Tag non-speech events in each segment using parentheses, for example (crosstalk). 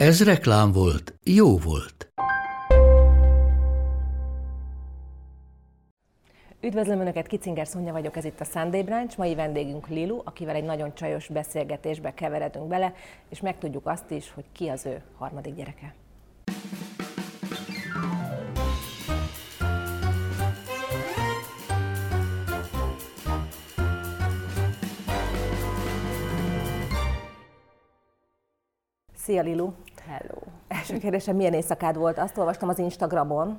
Ez reklám volt, jó volt. Üdvözlöm Önöket, Kicinger Szonya vagyok, ez itt a Sunday Branch. Mai vendégünk Lilu, akivel egy nagyon csajos beszélgetésbe keveredünk bele, és megtudjuk azt is, hogy ki az ő harmadik gyereke. Szia Lilu! Hello! Első kérdésem, milyen éjszakád volt? Azt olvastam az Instagramon,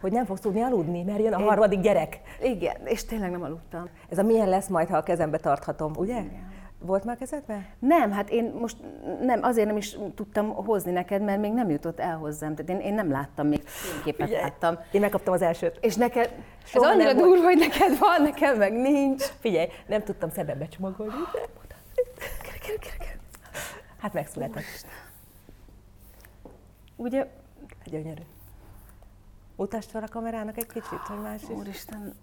hogy nem fogsz tudni aludni, mert jön a harmadik gyerek. Igen, és tényleg nem aludtam. Ez a milyen lesz majd, ha a kezembe tarthatom, ugye? Igen. Volt már kezedbe? Nem, hát én most nem, azért nem is tudtam hozni neked, mert még nem jutott el hozzám. Tehát én, én nem láttam, még fényképet Figyelj, láttam. Én megkaptam az elsőt. És neked, Soha ez annyira durva, hogy neked van, nekem meg nincs. Figyelj, nem tudtam szebben becsomagolni. de- Kere, kere, kere, kere. Hát megszületett. Ugye, Gyönyörű. Mutasd fel a kamerának egy kicsit, hogy más is. úristen,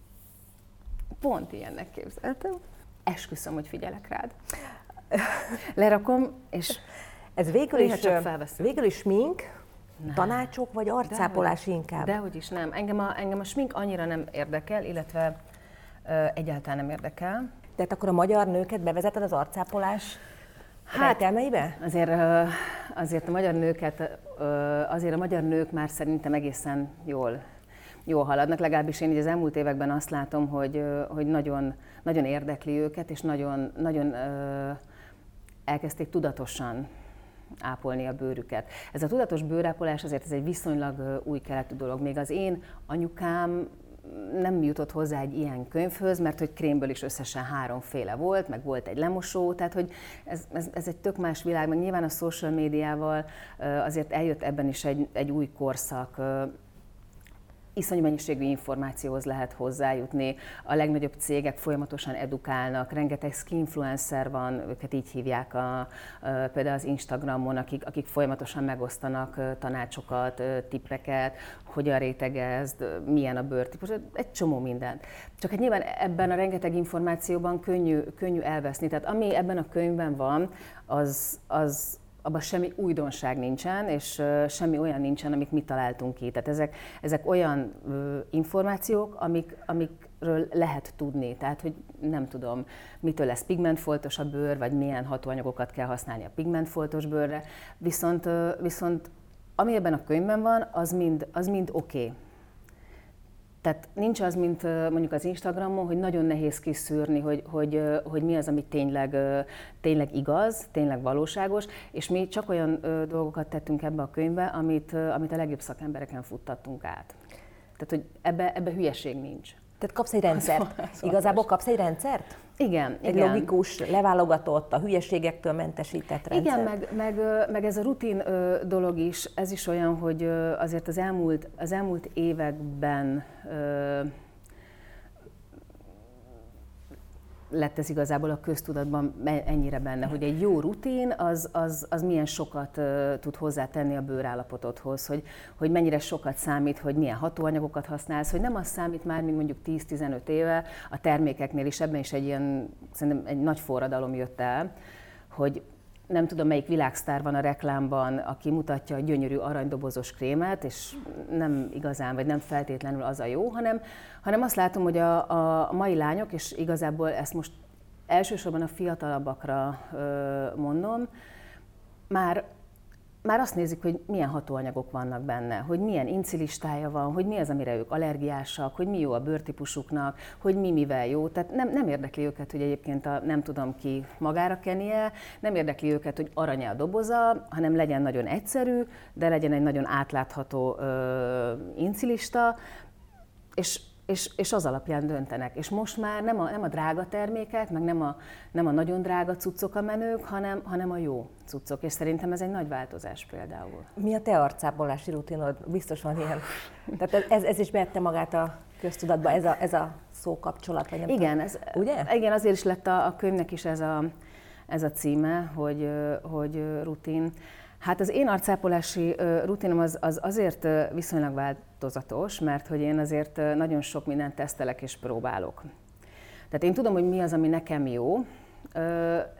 pont ilyennek képzeltem. Esküszöm, hogy figyelek rád. Lerakom, és Ez végül is, csak végül is smink, tanácsok vagy arcápolás inkább? Dehogy is nem. Engem a, engem a smink annyira nem érdekel, illetve ö, egyáltalán nem érdekel. Tehát akkor a magyar nőket bevezeted az arcápolás Hát- rejtelmeibe? Azért, azért a magyar nőket, azért a magyar nők már szerintem egészen jól, jól haladnak, legalábbis én így az elmúlt években azt látom, hogy, hogy nagyon, nagyon érdekli őket, és nagyon, nagyon elkezdték tudatosan ápolni a bőrüket. Ez a tudatos bőrápolás azért ez egy viszonylag új keletű dolog. Még az én anyukám nem jutott hozzá egy ilyen könyvhöz, mert hogy krémből is összesen háromféle volt, meg volt egy lemosó, tehát hogy ez, ez, ez egy tök más világ, meg nyilván a social médiával azért eljött ebben is egy, egy új korszak, iszonyú mennyiségű információhoz lehet hozzájutni. A legnagyobb cégek folyamatosan edukálnak, rengeteg skinfluencer van, őket így hívják a, például az Instagramon, akik, akik folyamatosan megosztanak tanácsokat, tippeket, hogyan rétegezd, milyen a bőrtípus, egy csomó mindent. Csak hát nyilván ebben a rengeteg információban könnyű, könnyű elveszni. Tehát ami ebben a könyvben van, az, az, abban semmi újdonság nincsen, és semmi olyan nincsen, amit mi találtunk ki. Tehát ezek, ezek olyan információk, amik, amikről lehet tudni. Tehát, hogy nem tudom, mitől lesz pigmentfoltos a bőr, vagy milyen hatóanyagokat kell használni a pigmentfoltos bőrre. Viszont, viszont ami ebben a könyvben van, az mind, az mind oké. Okay. Tehát nincs az, mint mondjuk az Instagramon, hogy nagyon nehéz kiszűrni, hogy, hogy, hogy mi az, ami tényleg, tényleg igaz, tényleg valóságos, és mi csak olyan dolgokat tettünk ebbe a könyvbe, amit, amit a legjobb szakembereken futtattunk át. Tehát, hogy ebbe, ebbe hülyeség nincs. Tehát kapsz egy rendszert. (laughs) Ez Igazából kapsz egy rendszert? Igen, Egy igen. logikus, leválogatott, a hülyeségektől mentesített rendszer. Igen, meg, meg, meg ez a rutin dolog is, ez is olyan, hogy azért az elmúlt, az elmúlt években ö, lett ez igazából a köztudatban ennyire benne, hogy egy jó rutin az, az, az milyen sokat uh, tud hozzátenni a bőrállapotodhoz, hogy, hogy mennyire sokat számít, hogy milyen hatóanyagokat használsz, hogy nem az számít már, mint mondjuk 10-15 éve a termékeknél is, ebben is egy ilyen, szerintem egy nagy forradalom jött el, hogy nem tudom, melyik világsztár van a reklámban, aki mutatja a gyönyörű aranydobozos krémet, és nem igazán, vagy nem feltétlenül az a jó, hanem, hanem azt látom, hogy a, a mai lányok, és igazából ezt most elsősorban a fiatalabbakra ö, mondom, már már azt nézik, hogy milyen hatóanyagok vannak benne, hogy milyen incilistája van, hogy mi az, amire ők allergiásak, hogy mi jó a bőrtípusuknak, hogy mi mivel jó. Tehát nem, nem érdekli őket, hogy egyébként a nem tudom ki magára kennie, nem érdekli őket, hogy arany a doboza, hanem legyen nagyon egyszerű, de legyen egy nagyon átlátható ö, incilista, és és, és az alapján döntenek. És most már nem a, nem a drága termékek, meg nem a, nem a nagyon drága cuccok a menők, hanem, hanem a jó cuccok. És szerintem ez egy nagy változás például. Mi a te arcápolási rutinod? Biztos van ilyen. Tehát ez, ez is behette magát a köztudatba, ez a, ez a szókapcsolat? Vagy nem igen, ez, ugye? igen, azért is lett a, a könyvnek is ez a, ez a címe, hogy, hogy rutin. Hát az én arcápolási rutinom az, az azért viszonylag változatos, mert hogy én azért nagyon sok mindent tesztelek és próbálok. Tehát én tudom, hogy mi az, ami nekem jó,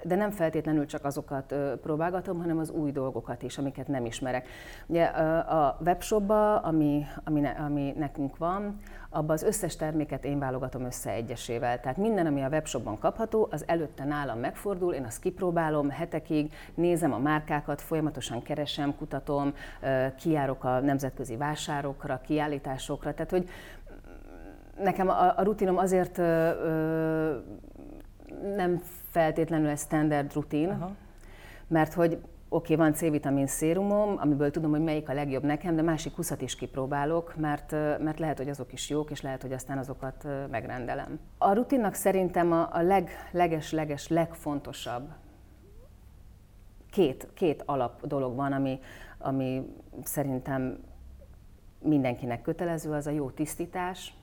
de nem feltétlenül csak azokat próbálgatom, hanem az új dolgokat is, amiket nem ismerek. Ugye a webshopba, ami, ami, ami nekünk van, abban az összes terméket én válogatom össze egyesével. Tehát minden, ami a webshopban kapható, az előtte nálam megfordul, én azt kipróbálom hetekig, nézem a márkákat, folyamatosan keresem, kutatom, kiárok a nemzetközi vásárokra, kiállításokra, tehát hogy nekem a, a rutinom azért ö, nem feltétlenül egy standard rutin, Aha. mert hogy oké, okay, van C-vitamin szérumom, amiből tudom, hogy melyik a legjobb nekem, de másik 20 is kipróbálok, mert, mert lehet, hogy azok is jók, és lehet, hogy aztán azokat megrendelem. A rutinnak szerintem a, a leg, leges, leges, legfontosabb két, két alap dolog van, ami, ami szerintem mindenkinek kötelező, az a jó tisztítás,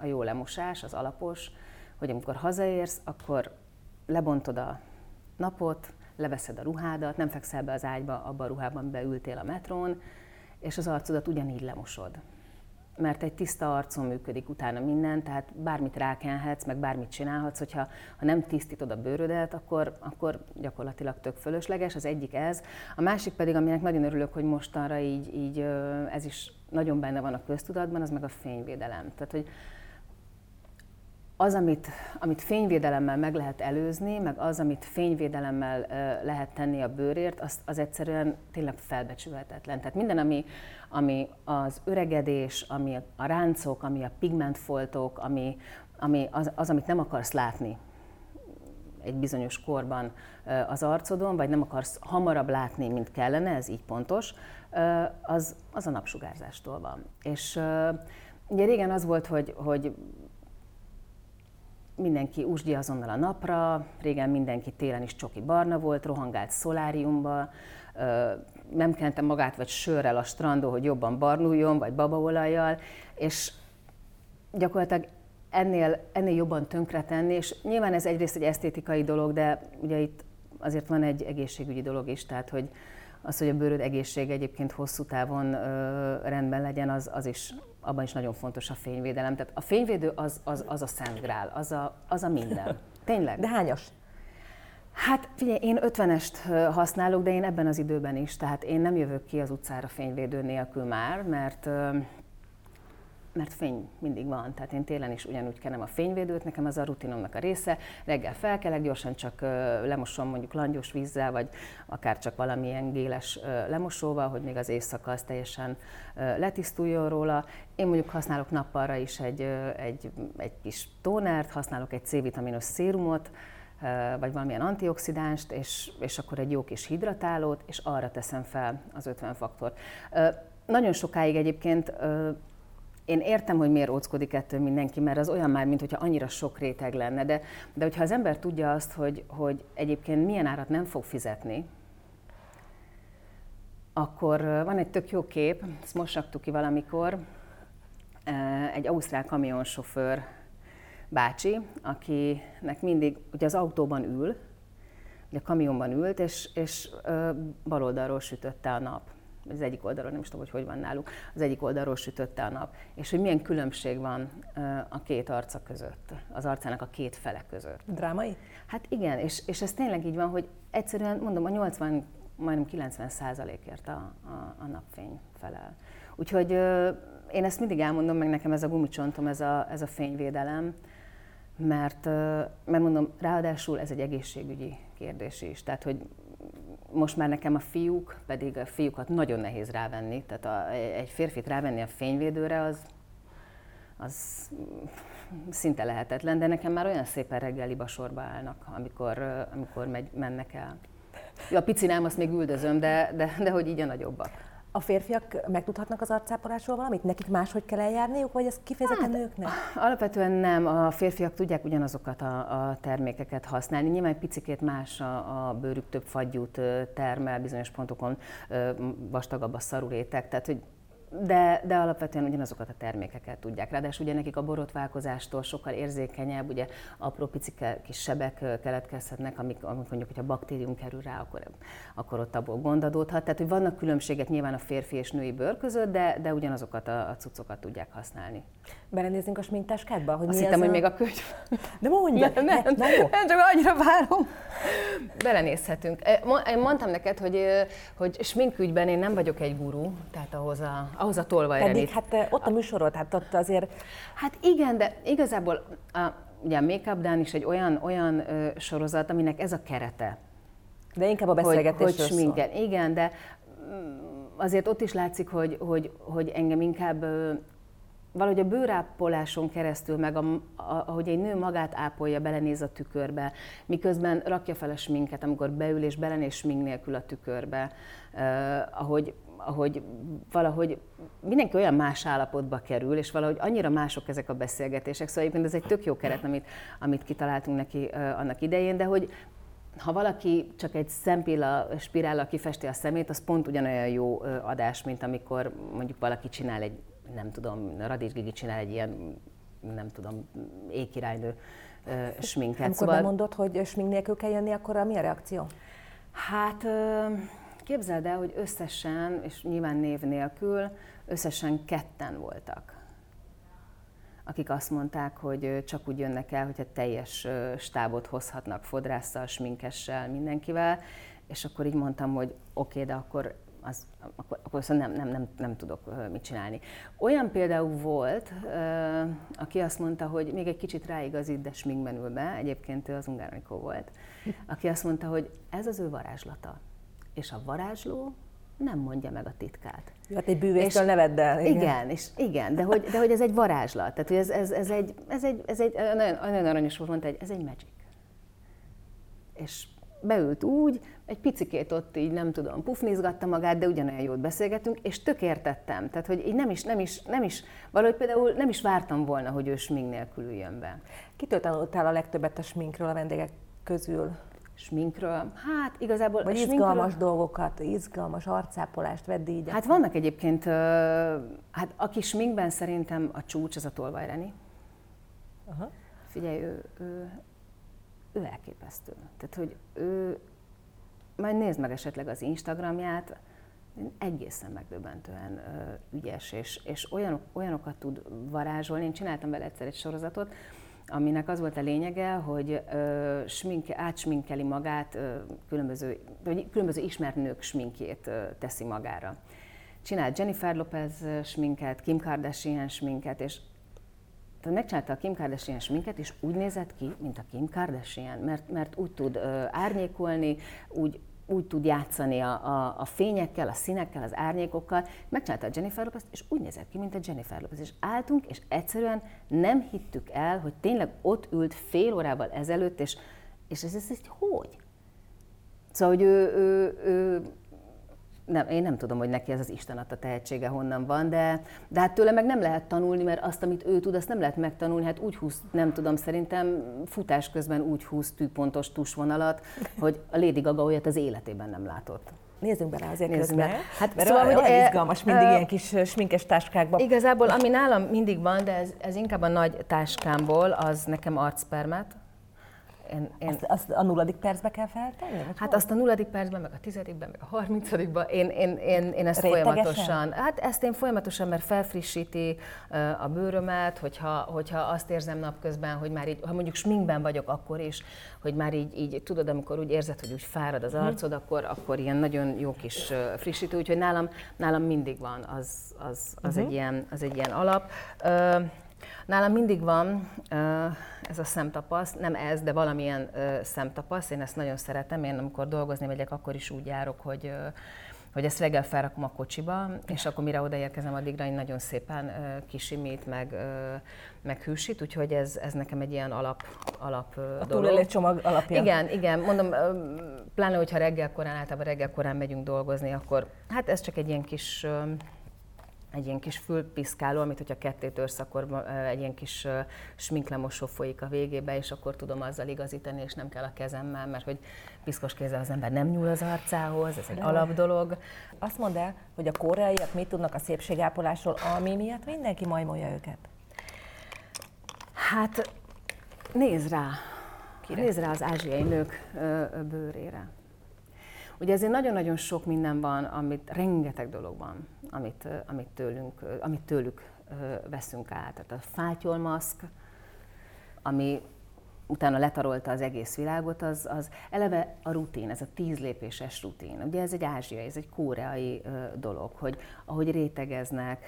a jó lemosás, az alapos, hogy amikor hazaérsz, akkor lebontod a napot, leveszed a ruhádat, nem fekszel be az ágyba, abban a ruhában beültél a metrón, és az arcodat ugyanígy lemosod. Mert egy tiszta arcon működik utána minden, tehát bármit rákenhetsz, meg bármit csinálhatsz, hogyha ha nem tisztítod a bőrödet, akkor, akkor gyakorlatilag tök fölösleges, az egyik ez. A másik pedig, aminek nagyon örülök, hogy mostanra így, így ez is nagyon benne van a köztudatban, az meg a fényvédelem. Tehát, hogy az, amit, amit fényvédelemmel meg lehet előzni, meg az, amit fényvédelemmel lehet tenni a bőrért, az, az egyszerűen tényleg felbecsülhetetlen. Tehát minden, ami, ami az öregedés, ami a ráncok, ami a pigmentfoltok, ami, ami az, az, amit nem akarsz látni egy bizonyos korban az arcodon, vagy nem akarsz hamarabb látni, mint kellene, ez így pontos, az, az a napsugárzástól van. És ugye régen az volt, hogy, hogy mindenki úsdi azonnal a napra, régen mindenki télen is csoki barna volt, rohangált szoláriumba, nem kente magát vagy sörrel a strandon, hogy jobban barnuljon, vagy babaolajjal, és gyakorlatilag ennél, ennél jobban tönkretenni, és nyilván ez egyrészt egy esztétikai dolog, de ugye itt azért van egy egészségügyi dolog is, tehát hogy az, hogy a bőröd egészség egyébként hosszú távon rendben legyen, az, az is, abban is nagyon fontos a fényvédelem. Tehát a fényvédő az, az, az a szent grál, az a, az a minden. (laughs) Tényleg. De hányos? Hát figyelj, én 50-est használok, de én ebben az időben is, tehát én nem jövök ki az utcára fényvédő nélkül már, mert mert fény mindig van, tehát én télen is ugyanúgy kenem a fényvédőt, nekem az a rutinomnak a része, reggel felkelek, gyorsan csak lemosom mondjuk langyos vízzel, vagy akár csak valamilyen géles lemosóval, hogy még az éjszaka az teljesen letisztuljon róla. Én mondjuk használok nappalra is egy, egy, egy kis tónert, használok egy C-vitaminos szérumot, vagy valamilyen antioxidánst, és, és akkor egy jó kis hidratálót, és arra teszem fel az 50 faktort. Nagyon sokáig egyébként én értem, hogy miért óckodik ettől mindenki, mert az olyan már, mintha annyira sok réteg lenne, de, de hogyha az ember tudja azt, hogy, hogy egyébként milyen árat nem fog fizetni, akkor van egy tök jó kép, ezt most raktuk ki valamikor, egy ausztrál kamionsofőr bácsi, akinek mindig ugye az autóban ül, ugye kamionban ült, és, és bal oldalról sütötte a nap az egyik oldalról, nem is tudom, hogy hogy van náluk, az egyik oldalról sütötte a nap, és hogy milyen különbség van a két arca között, az arcának a két fele között. Drámai? Hát igen, és, és ez tényleg így van, hogy egyszerűen mondom, a 80, majdnem 90 százalékért a, a, a napfény felel. Úgyhogy én ezt mindig elmondom, meg nekem ez a gumicsontom, ez a, ez a fényvédelem, mert, mert mondom, ráadásul ez egy egészségügyi kérdés is. Tehát, hogy most már nekem a fiúk, pedig a fiúkat nagyon nehéz rávenni, tehát a, egy férfit rávenni a fényvédőre, az, az szinte lehetetlen, de nekem már olyan szépen reggeliba sorba állnak, amikor, amikor megy, mennek el. A picinám azt még üldözöm, de, de, de hogy így a nagyobbak. A férfiak megtudhatnak az arcápolásról valamit? Nekik máshogy kell eljárniuk, vagy ez kifejezetten hát, nőknek? Alapvetően nem. A férfiak tudják ugyanazokat a, a termékeket használni. Nyilván picikét más a, a bőrük több fagyút termel, bizonyos pontokon vastagabb a szarurétek. Tehát, hogy de, de alapvetően ugyanazokat a termékeket tudják. Ráadásul ugye nekik a borotválkozástól sokkal érzékenyebb, ugye apró picike kis sebek keletkezhetnek, amik, amik mondjuk, hogyha baktérium kerül rá, akkor, akkor ott abból gond adódhat. Tehát, hogy vannak különbségek nyilván a férfi és női bőr között, de, de ugyanazokat a, a cuccokat tudják használni. Belenézzünk a sminktáskákba? Hogy Azt hittem, a... hogy még a könyv. De mondja, nem, nem, nem, nem, nem, csak annyira várom. Belenézhetünk. Én mondtam neked, hogy, hogy sminkügyben én nem vagyok egy gurú, tehát ahhoz a, ahhoz a tolvajrenit. Pedig hát ott a műsorod, hát ott azért... Hát igen, de igazából a, ugye a Make Up Done is egy olyan, olyan ö, sorozat, aminek ez a kerete. De inkább a beszélgetés hogy, hogy sminken. Igen, de mm, azért ott is látszik, hogy, hogy, hogy engem inkább valahogy a bőrápoláson keresztül, meg a, a, ahogy egy nő magát ápolja, belenéz a tükörbe, miközben rakja fel a sminket, amikor beül és belenéz smink nélkül a tükörbe, uh, ahogy, ahogy valahogy mindenki olyan más állapotba kerül, és valahogy annyira mások ezek a beszélgetések. Szóval egyébként ez egy tök jó keret, amit, amit kitaláltunk neki annak idején, de hogy ha valaki csak egy szempilla spirállal kifesti a szemét, az pont ugyanolyan jó adás, mint amikor mondjuk valaki csinál egy nem tudom, Radics Gigi csinál egy ilyen, nem tudom, ékirálynő sminket. Amikor szóval... bemondod, hogy smink nélkül kell jönni, akkor mi a reakció? Hát képzeld el, hogy összesen, és nyilván név nélkül, összesen ketten voltak akik azt mondták, hogy csak úgy jönnek el, hogyha teljes stábot hozhatnak fodrásszal, sminkessel, mindenkivel, és akkor így mondtam, hogy oké, okay, de akkor az, akkor, akkor szóval nem, nem, nem, nem tudok mit csinálni. Olyan például volt, aki azt mondta, hogy még egy kicsit ráigazít, de sminkben ül be, egyébként ő az Ungáronikó volt, aki azt mondta, hogy ez az ő varázslata. És a varázsló nem mondja meg a titkát. Hát egy bűvésztől nevedd el. Igen, igen, és igen de, hogy, de hogy ez egy varázslat. Tehát, hogy ez, ez, ez, egy, ez, egy, ez egy, nagyon, nagyon aranyos volt, mondta, hogy ez egy magic. És beült úgy, egy picikét ott így nem tudom, pufnizgatta magát, de ugyanolyan jót beszélgetünk, és tök értettem. Tehát, hogy így nem is, nem is, nem is, valahogy például nem is vártam volna, hogy ő smink nélkül üljön be. Kitől tanultál a legtöbbet a sminkről a vendégek közül? Sminkről? Hát igazából... Vagy sminkről... izgalmas dolgokat, izgalmas arcápolást vedd így. Hát vannak egyébként, hát aki sminkben szerintem a csúcs, az a Tolvaj Aha. Figyelj, ő, ő, ő elképesztő. Tehát, hogy ő, majd nézd meg esetleg az Instagramját, egészen megdöbbentően ügyes, és, és olyanok, olyanokat tud varázsolni. Én csináltam vele egyszer egy sorozatot, aminek az volt a lényege, hogy ö, sminke, átsminkeli magát, ö, különböző, vagy különböző ismert nők sminkjét ö, teszi magára. Csinált Jennifer Lopez sminket, Kim Kardashian sminket, és tehát megcsinálta a Kim Kardashian sminket, és úgy nézett ki, mint a Kim Kardashian, mert, mert úgy tud ö, árnyékolni, úgy, úgy tud játszani a, a, a fényekkel, a színekkel, az árnyékokkal. Megcsinálta a Jennifer lopez és úgy nézett ki, mint a Jennifer Lopez. És álltunk, és egyszerűen nem hittük el, hogy tényleg ott ült fél órával ezelőtt, és, és ez, ez, ez hogy? Szóval, hogy ő, ő, ő nem, én nem tudom, hogy neki ez az Isten adta tehetsége honnan van, de, de hát tőle meg nem lehet tanulni, mert azt, amit ő tud, azt nem lehet megtanulni. Hát úgy húz, nem tudom, szerintem futás közben úgy húz tűpontos tusvonalat, hogy a Lady Gaga olyat az életében nem látott. Nézzünk bele azért Nézzünk közben. Be. Hát Mert szóval, hogy e, izgalmas mindig e, ilyen kis sminkes táskákban. Igazából, ami nálam mindig van, de ez, ez inkább a nagy táskámból, az nekem arcpermet én, én... Azt, azt a nulladik percbe kell feltenni? Hát hol? azt a nulladik percben, meg a tizedikben, meg a harmincadikban, én, én, én, én ezt Rétegesen? folyamatosan, hát ezt én folyamatosan, mert felfrissíti a bőrömet, hogyha, hogyha azt érzem napközben, hogy már így, ha mondjuk sminkben vagyok akkor is, hogy már így, így tudod, amikor úgy érzed, hogy úgy fárad az mhm. arcod, akkor, akkor ilyen nagyon jó kis frissítő, úgyhogy nálam, nálam mindig van, az, az, az, uh-huh. egy, ilyen, az egy ilyen alap. Nálam mindig van ez a szemtapasz, nem ez, de valamilyen szemtapasz, én ezt nagyon szeretem, én amikor dolgozni megyek, akkor is úgy járok, hogy hogy ezt reggel felrakom a kocsiba, és akkor mire odaérkezem, addigra én nagyon szépen kisimít, meg, meg hűsít, úgyhogy ez, ez nekem egy ilyen alap, alap a dolog. csomag alapja. Igen, igen, mondom, pláne, hogyha reggel korán, általában reggel korán megyünk dolgozni, akkor hát ez csak egy ilyen kis egy ilyen kis fülpiszkáló, amit hogyha ketté törsz, akkor egy ilyen kis sminklemosó folyik a végébe, és akkor tudom azzal igazítani, és nem kell a kezemmel, mert hogy piszkos kézzel az ember nem nyúl az arcához, ez egy alap alapdolog. Azt mondd el, hogy a koreaiak mit tudnak a szépségápolásról, ami miatt mindenki majmolja őket? Hát nézd rá, Kire? nézd rá az ázsiai nők bőrére. Ugye ezért nagyon-nagyon sok minden van, amit, rengeteg dolog van, amit, amit, tőlünk, amit tőlük veszünk át. Tehát a fátyolmaszk, ami utána letarolta az egész világot, az, az eleve a rutin, ez a tíz lépéses rutin. Ugye ez egy ázsiai, ez egy koreai dolog, hogy ahogy rétegeznek,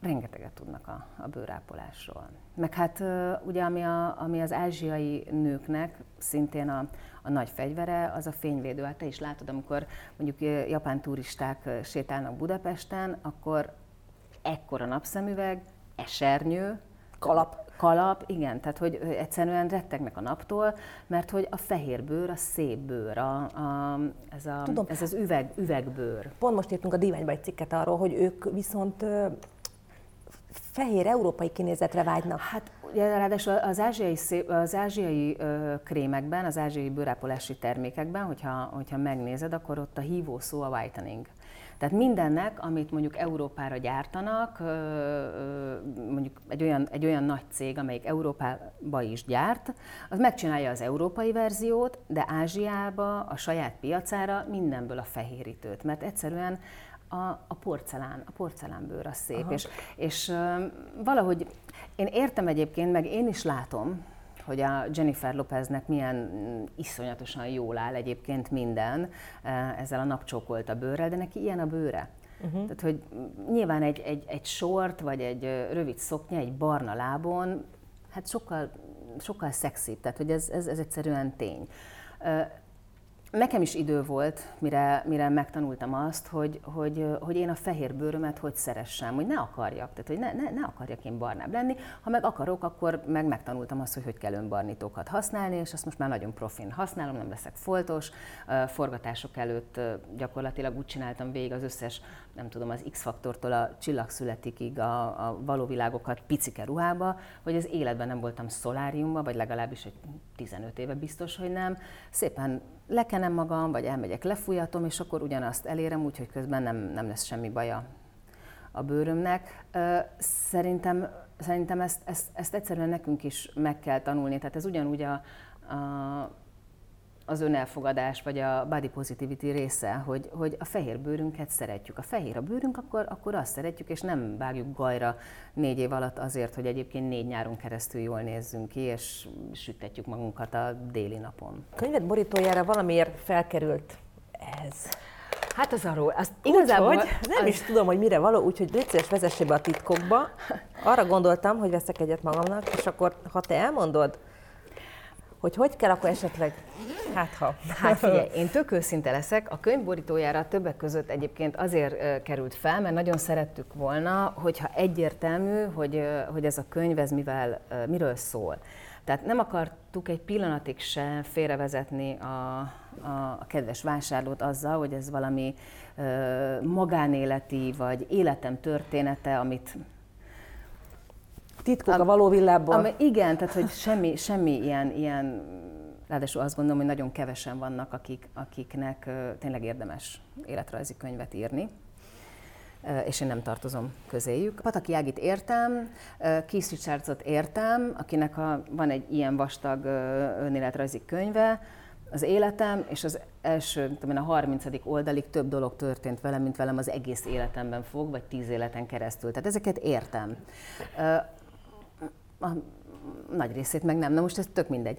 rengeteget tudnak a, a bőrápolásról. Meg hát ugye ami, a, ami az ázsiai nőknek szintén a, a nagy fegyvere, az a fényvédő. Hát te is látod, amikor mondjuk japán turisták sétálnak Budapesten, akkor ekkora napszemüveg, esernyő, kalap. Kalap, igen, tehát hogy egyszerűen rettegnek a naptól, mert hogy a fehér bőr, a szép bőr, a, a, ez, a, Tudom. ez az üveg, üvegbőr. Pont most írtunk a Diványba egy cikket arról, hogy ők viszont fehér európai kinézetre vágynak. Hát ráadásul az ázsiai, szép, az ázsiai ö, krémekben, az ázsiai bőrápolási termékekben, hogyha, hogyha megnézed, akkor ott a hívó szó a whitening. Tehát mindennek, amit mondjuk Európára gyártanak, mondjuk egy olyan, egy olyan nagy cég, amelyik Európába is gyárt, az megcsinálja az európai verziót, de Ázsiába, a saját piacára mindenből a fehérítőt, mert egyszerűen a, a porcelán, a porcelánbőr a szép. Aha. És, és valahogy én értem egyébként, meg én is látom, hogy a Jennifer Lopeznek milyen iszonyatosan jól áll egyébként minden ezzel a napcsókolt a bőrrel, de neki ilyen a bőre. Uh-huh. Tehát, hogy nyilván egy, egy, egy sort, vagy egy rövid szoknya, egy barna lábon, hát sokkal, sokkal szexibb, tehát hogy ez, ez, ez egyszerűen tény. Nekem is idő volt, mire, mire megtanultam azt, hogy, hogy, hogy én a fehér bőrömet hogy szeressem, hogy ne akarjak, tehát hogy ne, ne, ne akarjak én barnább lenni, ha meg akarok, akkor meg megtanultam azt, hogy hogy kell önbarnítókat használni, és azt most már nagyon profin használom, nem leszek foltos, forgatások előtt gyakorlatilag úgy csináltam végig az összes, nem tudom, az X-faktortól a csillagszületikig a, a való világokat picike ruhába, hogy az életben nem voltam szoláriumban, vagy legalábbis egy 15 éve biztos, hogy nem. Szépen lekenem magam, vagy elmegyek, lefújatom, és akkor ugyanazt elérem, úgyhogy közben nem, nem lesz semmi baja a bőrömnek. Szerintem, szerintem ezt, ezt, ezt egyszerűen nekünk is meg kell tanulni. Tehát ez ugyanúgy a, a az önelfogadás, vagy a body positivity része, hogy, hogy a fehér bőrünket szeretjük. A fehér a bőrünk, akkor, akkor azt szeretjük, és nem vágjuk gajra négy év alatt azért, hogy egyébként négy nyáron keresztül jól nézzünk ki, és sütetjük magunkat a déli napon. A könyvet borítójára valamiért felkerült ez. Hát az arról, azt igazából hogy nem az... is tudom, hogy mire való, úgyhogy légy szíves, vezessé be a titkokba. Arra gondoltam, hogy veszek egyet magamnak, és akkor, ha te elmondod, hogy hogy kell, akkor esetleg, hát ha. Hát figyelj, (laughs) én tök őszinte leszek, a könyv borítójára többek között egyébként azért került fel, mert nagyon szerettük volna, hogyha egyértelmű, hogy, hogy ez a könyv, ez mivel, miről szól. Tehát nem akartuk egy pillanatig se félrevezetni a, a, a kedves vásárlót azzal, hogy ez valami ö, magánéleti vagy életem története, amit Titkok a, a való villából. Ami, igen, tehát hogy semmi, semmi ilyen, ilyen, ráadásul azt gondolom, hogy nagyon kevesen vannak, akik, akiknek tényleg érdemes életrajzi könyvet írni és én nem tartozom közéjük. Pataki Ágit értem, Keith Richardsot értem, akinek a, van egy ilyen vastag önéletrajzi könyve, az életem, és az első, tudom, a 30. oldalig több dolog történt velem, mint velem az egész életemben fog, vagy tíz életen keresztül. Tehát ezeket értem a nagy részét meg nem. Na most ez tök mindegy.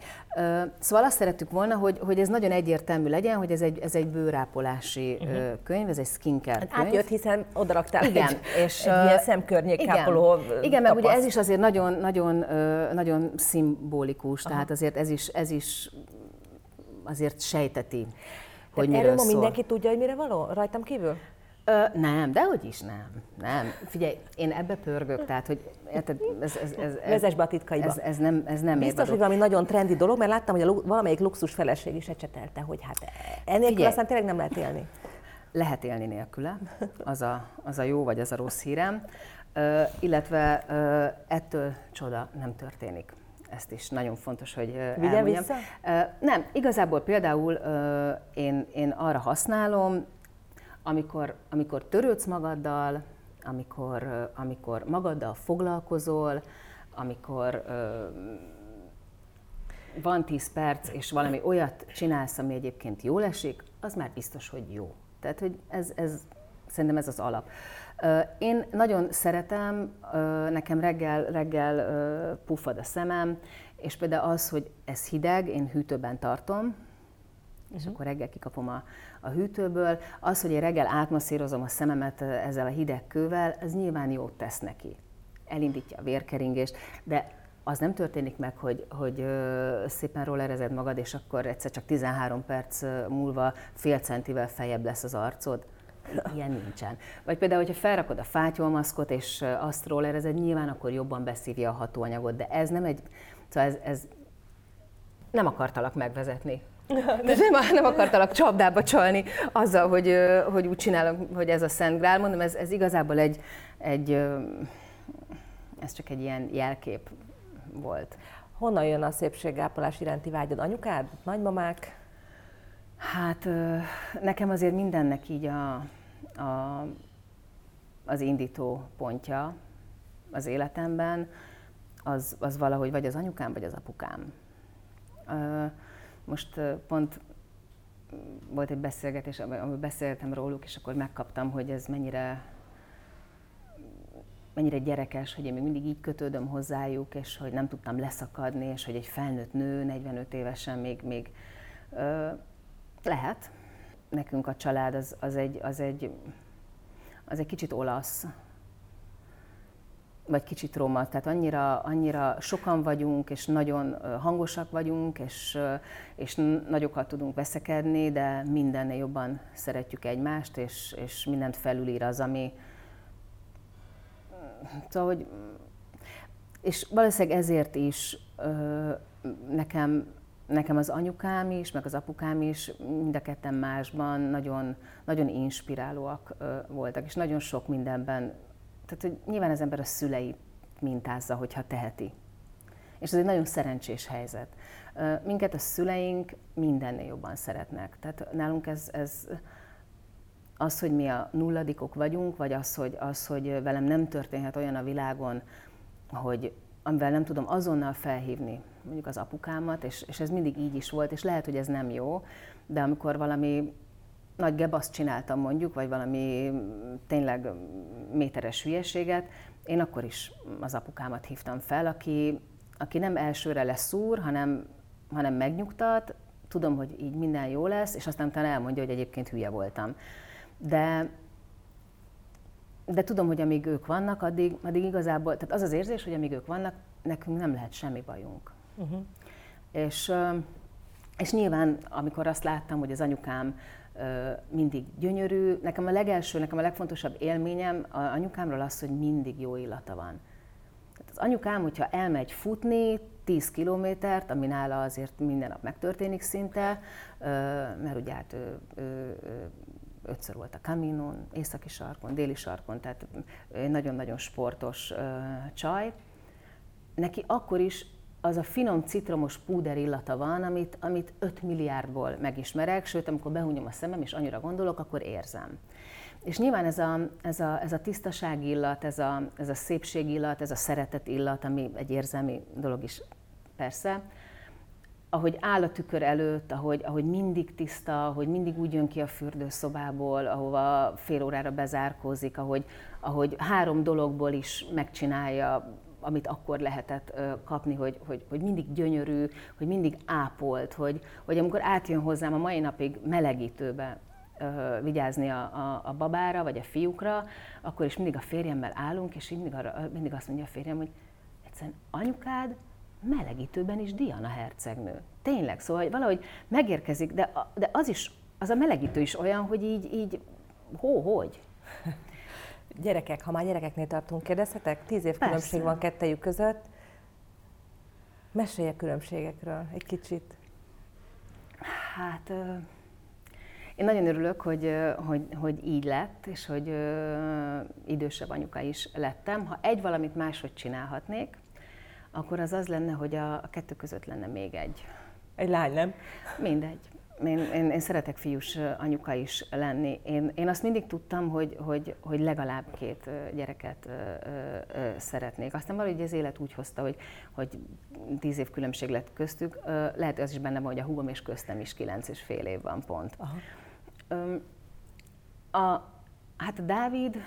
Szóval azt szerettük volna, hogy, hogy ez nagyon egyértelmű legyen, hogy ez egy, ez egy bőrápolási uh-huh. könyv, ez egy skincare hát könyv. Átjött, hiszen odaraktál igen, egy, és, egy ilyen szemkörnyékápoló Igen, igen meg ugye ez is azért nagyon, nagyon, nagyon szimbolikus, Aha. tehát azért ez is, ez is azért sejteti hogy erről miről ma szól. mindenki tudja, hogy mire való? Rajtam kívül? Ö, nem, de hogy is nem. Nem. Figyelj, én ebbe pörgök, tehát, hogy érted, ez, ez, ez, ez, Vezess be a titkaiba. ez, ez nem, ez nem Biztos, hogy valami nagyon trendi dolog, mert láttam, hogy a valamelyik luxus feleség is ecsetelte, hogy hát enélkül Figyelj. aztán tényleg nem lehet élni. Lehet élni nélküle, az a, az a jó vagy az a rossz hírem, ö, illetve ö, ettől csoda nem történik. Ezt is nagyon fontos, hogy ö, Vigyen elmondjam. vissza? Nem, igazából például én, én arra használom, amikor, amikor törődsz magaddal, amikor, amikor magaddal foglalkozol, amikor ö, van 10 perc, és valami olyat csinálsz, ami egyébként jól esik, az már biztos, hogy jó. Tehát, hogy ez, ez szerintem ez az alap. Én nagyon szeretem, nekem reggel, reggel puffad a szemem, és például az, hogy ez hideg, én hűtőben tartom, és akkor reggel kikapom a, a hűtőből. Az, hogy én reggel átmasszírozom a szememet ezzel a hideg kővel, ez nyilván jót tesz neki. Elindítja a vérkeringést, de az nem történik meg, hogy, hogy szépen rollerezed magad, és akkor egyszer csak 13 perc múlva fél centivel feljebb lesz az arcod. Ilyen nincsen. Vagy például, hogyha felrakod a fátyolmaszkot, és azt rollerezed, nyilván akkor jobban beszívja a hatóanyagot, de ez nem egy, szóval ez, ez nem akartalak megvezetni. De nem, nem akartalak csapdába csalni azzal, hogy, hogy úgy csinálom, hogy ez a Szent Grál. Mondom, ez, ez igazából egy, egy, ez csak egy ilyen jelkép volt. Honnan jön a szépségápolás iránti vágyad? Anyukád? Nagymamák? Hát nekem azért mindennek így a, a, az indító pontja az életemben, az, az valahogy vagy az anyukám, vagy az apukám. Most pont volt egy beszélgetés, amiben beszéltem róluk, és akkor megkaptam, hogy ez mennyire mennyire gyerekes, hogy én még mindig így kötődöm hozzájuk, és hogy nem tudtam leszakadni, és hogy egy felnőtt nő 45 évesen még, még ö, lehet. Nekünk a család az, az, egy, az, egy, az egy kicsit olasz, vagy kicsit roma, tehát annyira, annyira sokan vagyunk, és nagyon hangosak vagyunk, és, és nagyokat tudunk veszekedni, de mindennél jobban szeretjük egymást, és, és mindent felülír az, ami, Szóval, hogy és valószínűleg ezért is nekem, nekem az anyukám is, meg az apukám is mind a ketten másban nagyon, nagyon inspirálóak voltak, és nagyon sok mindenben, tehát hogy nyilván az ember a szülei mintázza, hogyha teheti. És ez egy nagyon szerencsés helyzet. Minket a szüleink mindennél jobban szeretnek. Tehát nálunk ez, ez az, hogy mi a nulladikok vagyunk, vagy az, hogy, az, hogy velem nem történhet olyan a világon, hogy amivel nem tudom azonnal felhívni mondjuk az apukámat, és, és ez mindig így is volt, és lehet, hogy ez nem jó, de amikor valami nagy gebaszt csináltam mondjuk, vagy valami tényleg méteres hülyeséget, én akkor is az apukámat hívtam fel, aki, aki nem elsőre leszúr, hanem, hanem megnyugtat, tudom, hogy így minden jó lesz, és aztán utána elmondja, hogy egyébként hülye voltam. De, de tudom, hogy amíg ők vannak, addig, addig igazából, tehát az az érzés, hogy amíg ők vannak, nekünk nem lehet semmi bajunk. Uh-huh. És, és nyilván, amikor azt láttam, hogy az anyukám mindig gyönyörű, nekem a legelső, nekem a legfontosabb élményem a anyukámról az, hogy mindig jó illata van. Tehát az anyukám, hogyha elmegy futni 10 kilométert, ami nála azért minden nap megtörténik szinte, mert ugye hát ő, ő, ő ötször volt a Caminon, északi sarkon, déli sarkon, tehát nagyon-nagyon sportos csaj. Neki akkor is az a finom citromos púder illata van, amit, amit 5 milliárdból megismerek, sőt, amikor behúnyom a szemem és annyira gondolok, akkor érzem. És nyilván ez a, ez a, ez a tisztaság illat, ez a, ez a szépség illat, ez a szeretet illat, ami egy érzelmi dolog is persze, ahogy áll a tükör előtt, ahogy, ahogy mindig tiszta, ahogy mindig úgy jön ki a fürdőszobából, ahova fél órára bezárkózik, ahogy, ahogy három dologból is megcsinálja, amit akkor lehetett kapni, hogy, hogy, hogy mindig gyönyörű, hogy mindig ápolt, hogy, hogy amikor átjön hozzám a mai napig melegítőbe vigyázni a, a, a babára vagy a fiúkra, akkor is mindig a férjemmel állunk, és mindig, arra, mindig azt mondja a férjem, hogy egyszerűen anyukád melegítőben is Diana hercegnő. Tényleg, szóval hogy valahogy megérkezik, de, de az is az a melegítő is olyan, hogy így, így hó, hogy? (laughs) Gyerekek, ha már gyerekeknél tartunk, kérdezhetek? Tíz év Persze. különbség van kettejük között. Mesélj a különbségekről egy kicsit. Hát én nagyon örülök, hogy, hogy, hogy így lett, és hogy idősebb anyuka is lettem. Ha egy valamit máshogy csinálhatnék, akkor az az lenne, hogy a, a kettő között lenne még egy. Egy lány, nem? Mindegy. Én, én, én szeretek fiús anyuka is lenni. Én, én azt mindig tudtam, hogy, hogy, hogy legalább két gyereket ö, ö, szeretnék. Aztán valahogy az élet úgy hozta, hogy, hogy tíz év különbség lett köztük. Lehet, az is benne van, hogy a húgom és köztem is kilenc és fél év van pont. Aha. A, hát a Dávid,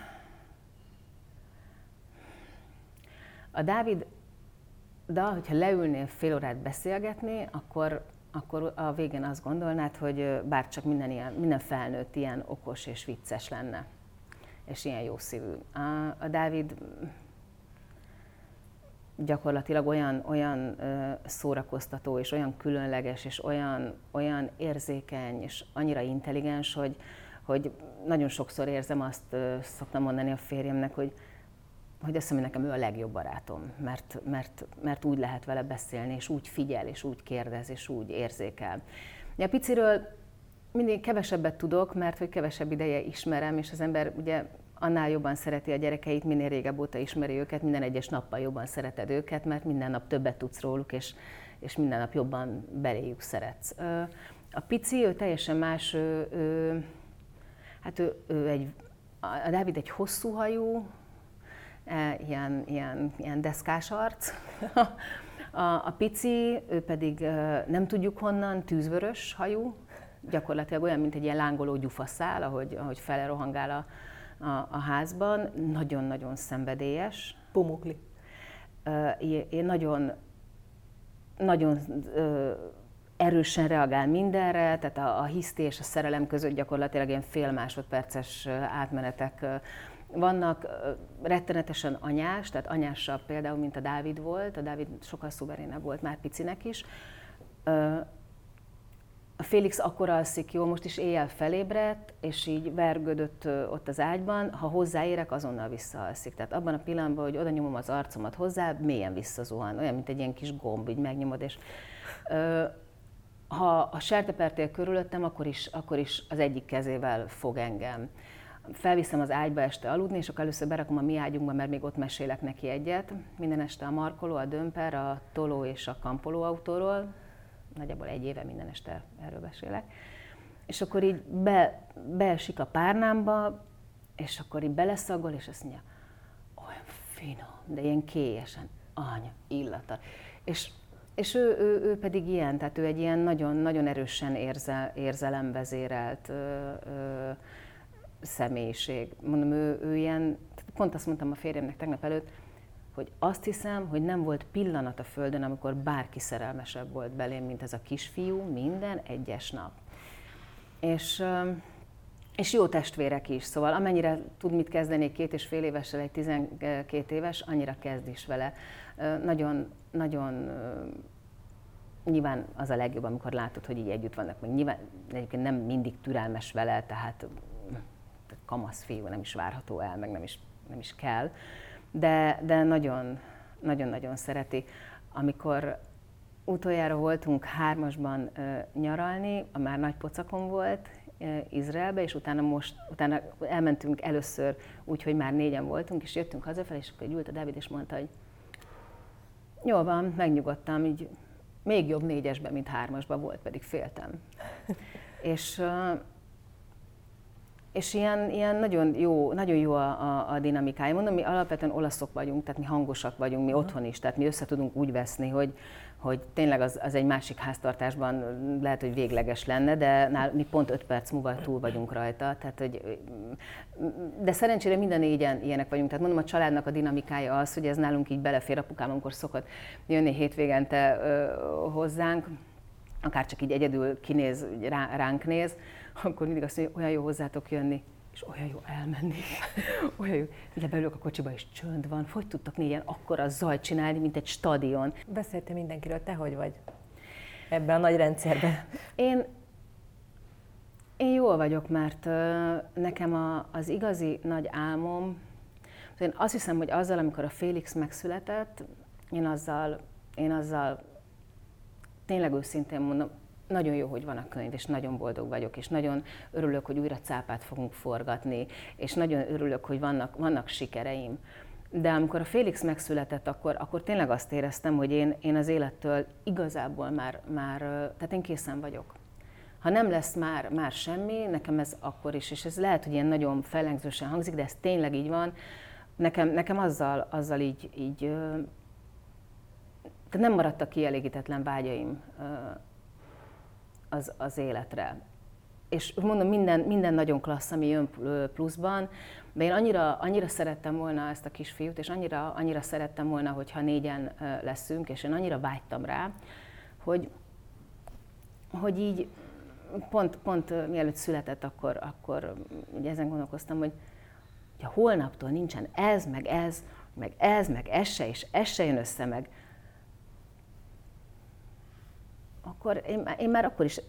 a Dávid, de hogyha leülnél fél órát beszélgetni, akkor, akkor a végén azt gondolnád, hogy bár csak minden, ilyen, minden felnőtt ilyen okos és vicces lenne, és ilyen jó szívű. A, a Dávid gyakorlatilag olyan, olyan ö, szórakoztató, és olyan különleges, és olyan, olyan érzékeny, és annyira intelligens, hogy, hogy nagyon sokszor érzem azt, ö, szoktam mondani a férjemnek, hogy, hogy azt hiszem, hogy nekem ő a legjobb barátom, mert, mert, mert úgy lehet vele beszélni, és úgy figyel, és úgy kérdez, és úgy érzékel. A piciről mindig kevesebbet tudok, mert hogy kevesebb ideje ismerem, és az ember ugye annál jobban szereti a gyerekeit, minél régebb óta ismeri őket, minden egyes nappal jobban szereted őket, mert minden nap többet tudsz róluk, és, és minden nap jobban beléjük szeretsz. A pici, ő teljesen más, ő, ő, hát ő, ő egy, a Dávid egy hosszú hajú, ilyen, ilyen, ilyen deszkás arc. (laughs) A, a pici, ő pedig nem tudjuk honnan, tűzvörös hajú, gyakorlatilag olyan, mint egy ilyen lángoló gyufaszál, ahogy, ahogy felerohangál a, a, a házban, nagyon-nagyon szenvedélyes. Pumukli. Én nagyon, nagyon erősen reagál mindenre, tehát a, a hiszti és a szerelem között gyakorlatilag ilyen fél másodperces átmenetek vannak rettenetesen anyás, tehát anyásabb például, mint a Dávid volt, a Dávid sokkal szuverénebb volt már picinek is, a Félix akkor alszik jól, most is éjjel felébredt, és így vergődött ott az ágyban, ha hozzáérek, azonnal visszaalszik. Tehát abban a pillanatban, hogy oda nyomom az arcomat hozzá, mélyen visszazuhan, olyan, mint egy ilyen kis gomb, így megnyomod, és ha a sertepertél körülöttem, akkor is, akkor is az egyik kezével fog engem. Felviszem az ágyba este aludni, és akkor először berakom a mi ágyunkba, mert még ott mesélek neki egyet. Minden este a markoló, a dömper, a toló és a kampoló autóról, nagyjából egy éve minden este erről beszélek. És akkor így be, beesik a párnámba, és akkor így beleszagol, és azt mondja, olyan finom, de ilyen kélyesen, anya, illata. És, és ő, ő, ő pedig ilyen, tehát ő egy ilyen nagyon, nagyon erősen érze, érzelemvezérelt ö, ö, személyiség. Mondom, ő, ő ilyen, pont azt mondtam a férjemnek tegnap előtt, hogy azt hiszem, hogy nem volt pillanat a Földön, amikor bárki szerelmesebb volt belém, mint ez a kisfiú minden egyes nap. És, és jó testvérek is, szóval amennyire tud mit kezdeni egy két és fél évessel, egy tizenkét éves, annyira kezd is vele. Nagyon, nagyon nyilván az a legjobb, amikor látod, hogy így együtt vannak, meg nyilván egyébként nem mindig türelmes vele, tehát kamasz fiú nem is várható el, meg nem is, nem is kell de, de nagyon, nagyon-nagyon szereti. Amikor utoljára voltunk hármasban ö, nyaralni, a már nagy pocakon volt, Izraelbe, és utána most, utána elmentünk először úgy, hogy már négyen voltunk, és jöttünk hazafelé, és akkor ült a David, és mondta, hogy jól van, megnyugodtam, így még jobb négyesben, mint hármasban volt, pedig féltem. (laughs) és és ilyen, ilyen nagyon jó, nagyon jó a, a, a dinamikája. Mondom, mi alapvetően olaszok vagyunk, tehát mi hangosak vagyunk, mi otthon is, tehát mi össze tudunk úgy veszni, hogy, hogy tényleg az, az egy másik háztartásban lehet, hogy végleges lenne, de nál, mi pont öt perc múlva túl vagyunk rajta. Tehát, hogy, de szerencsére minden négyen ilyenek vagyunk. Tehát mondom, a családnak a dinamikája az, hogy ez nálunk így belefér. Apukám, amikor szokott jönni hétvégente ö, hozzánk, akár csak így egyedül kinéz, rá, ránk néz, akkor mindig azt mondja, olyan jó hozzátok jönni, és olyan jó elmenni, (laughs) olyan jó, lebeülök a kocsiba, és csönd van. Hogy tudtak négyen akkora zajt csinálni, mint egy stadion? Beszéltél mindenkiről, te hogy vagy ebben a nagy rendszerben? Én Én jól vagyok, mert nekem a, az igazi nagy álmom, én azt hiszem, hogy azzal, amikor a Félix megszületett, én azzal, én azzal tényleg őszintén mondom, nagyon jó, hogy van a könyv, és nagyon boldog vagyok, és nagyon örülök, hogy újra cápát fogunk forgatni, és nagyon örülök, hogy vannak, vannak sikereim. De amikor a Félix megszületett, akkor, akkor tényleg azt éreztem, hogy én, én az élettől igazából már, már, tehát én készen vagyok. Ha nem lesz már, már semmi, nekem ez akkor is, és ez lehet, hogy ilyen nagyon fellengzősen hangzik, de ez tényleg így van, nekem, nekem azzal, azzal így, így tehát nem maradtak kielégítetlen vágyaim az, az életre. És mondom, minden, minden nagyon klassz, ami jön pluszban, de én annyira, annyira szerettem volna ezt a kisfiút, és annyira, annyira szerettem volna, hogyha négyen leszünk, és én annyira vágytam rá, hogy, hogy így pont, pont mielőtt született, akkor, akkor ugye ezen gondolkoztam, hogy ha holnaptól nincsen ez, meg ez, meg ez, meg ez se, és ez se jön össze, meg akkor én, én már akkor is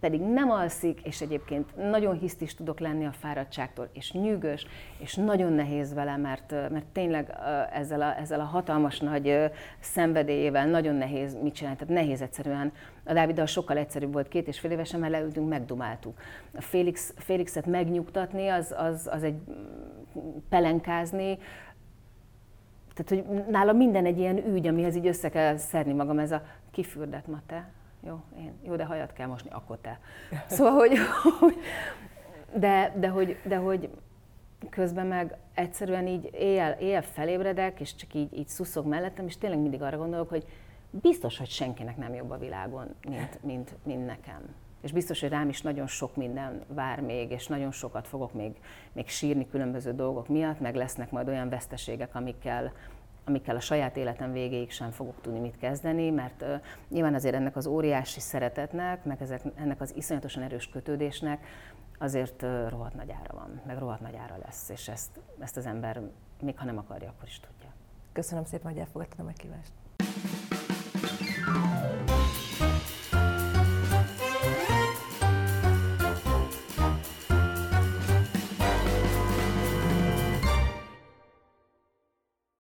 pedig nem alszik, és egyébként nagyon hisztis tudok lenni a fáradtságtól, és nyűgös, és nagyon nehéz vele, mert, mert tényleg ezzel a, ezzel a hatalmas nagy szenvedélyével nagyon nehéz mit csinálni, tehát nehéz egyszerűen. A Dáviddal sokkal egyszerűbb volt, két és fél évesen, mert leültünk, megdumáltuk. A Félix, Félixet megnyugtatni, az, az, az egy pelenkázni, tehát, hogy nála minden egy ilyen ügy, amihez így össze kell szedni magam, ez a kifürdett ma te, jó, én, jó, de hajat kell mosni, akkor te. Szóval, hogy, de, de, hogy, de hogy közben meg egyszerűen így éjjel, éjjel felébredek, és csak így, így szuszog mellettem, és tényleg mindig arra gondolok, hogy biztos, hogy senkinek nem jobb a világon, mint, mint, mint nekem. És biztos, hogy rám is nagyon sok minden vár még, és nagyon sokat fogok még, még sírni különböző dolgok miatt, meg lesznek majd olyan veszteségek, amikkel, amikkel a saját életem végéig sem fogok tudni mit kezdeni, mert uh, nyilván azért ennek az óriási szeretetnek, meg ezek, ennek az iszonyatosan erős kötődésnek azért uh, rohadt nagy ára van, meg rohadt nagy ára lesz, és ezt, ezt az ember még ha nem akarja, akkor is tudja. Köszönöm szépen, hogy elfogadtad a meghívást.